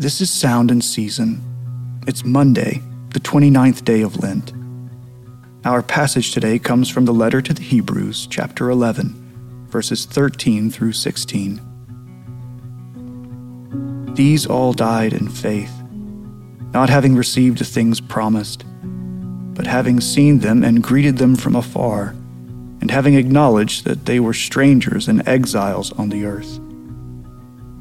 This is Sound and Season. It's Monday, the 29th day of Lent. Our passage today comes from the letter to the Hebrews, chapter 11, verses 13 through 16. These all died in faith, not having received the things promised, but having seen them and greeted them from afar, and having acknowledged that they were strangers and exiles on the earth.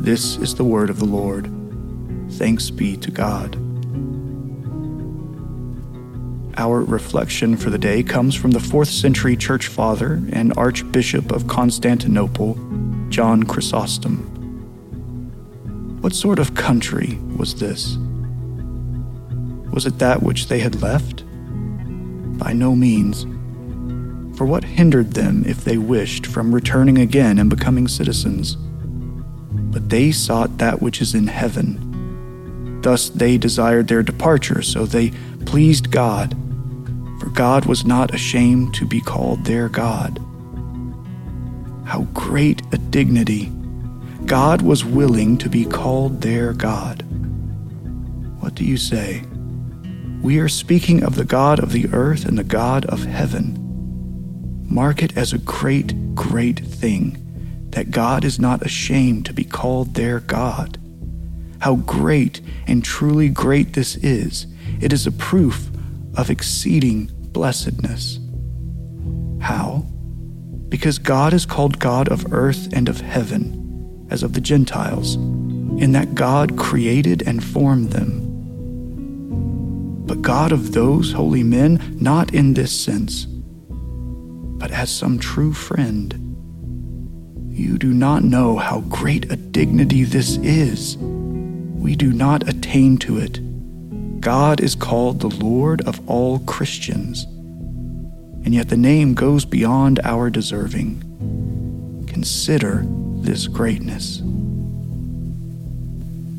This is the word of the Lord. Thanks be to God. Our reflection for the day comes from the 4th century church father and Archbishop of Constantinople, John Chrysostom. What sort of country was this? Was it that which they had left? By no means. For what hindered them, if they wished, from returning again and becoming citizens? But they sought that which is in heaven. Thus they desired their departure, so they pleased God for God was not ashamed to be called their God. How great a dignity! God was willing to be called their God. What do you say? We are speaking of the God of the earth and the God of heaven. Mark it as a great, great thing that God is not ashamed to be called their God. How great and truly great this is! It is a proof of exceeding blessedness. How? Because God is called God of earth and of heaven, as of the Gentiles, in that God created and formed them. But God of those holy men, not in this sense, but as some true friend. You do not know how great a dignity this is. We do not attain to it God is called the Lord of all Christians, and yet the name goes beyond our deserving. Consider this greatness.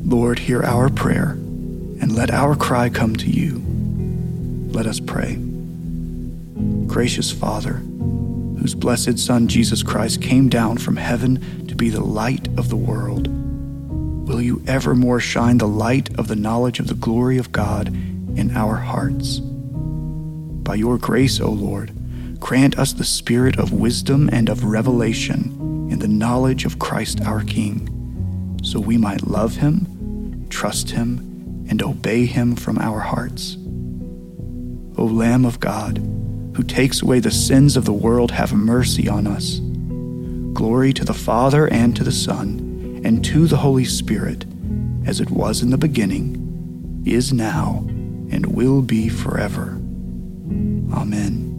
Lord, hear our prayer, and let our cry come to you. Let us pray. Gracious Father, whose blessed Son Jesus Christ came down from heaven to be the light of the world will you evermore shine the light of the knowledge of the glory of God in our hearts. By your grace, O Lord, grant us the spirit of wisdom and of revelation in the knowledge of Christ our King, so we might love him, trust him, and obey him from our hearts. O Lamb of God, who takes away the sins of the world, have mercy on us. Glory to the Father and to the Son and to the Holy Spirit, as it was in the beginning, is now, and will be forever. Amen.